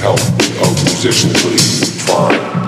help oh, of musicians please. fine.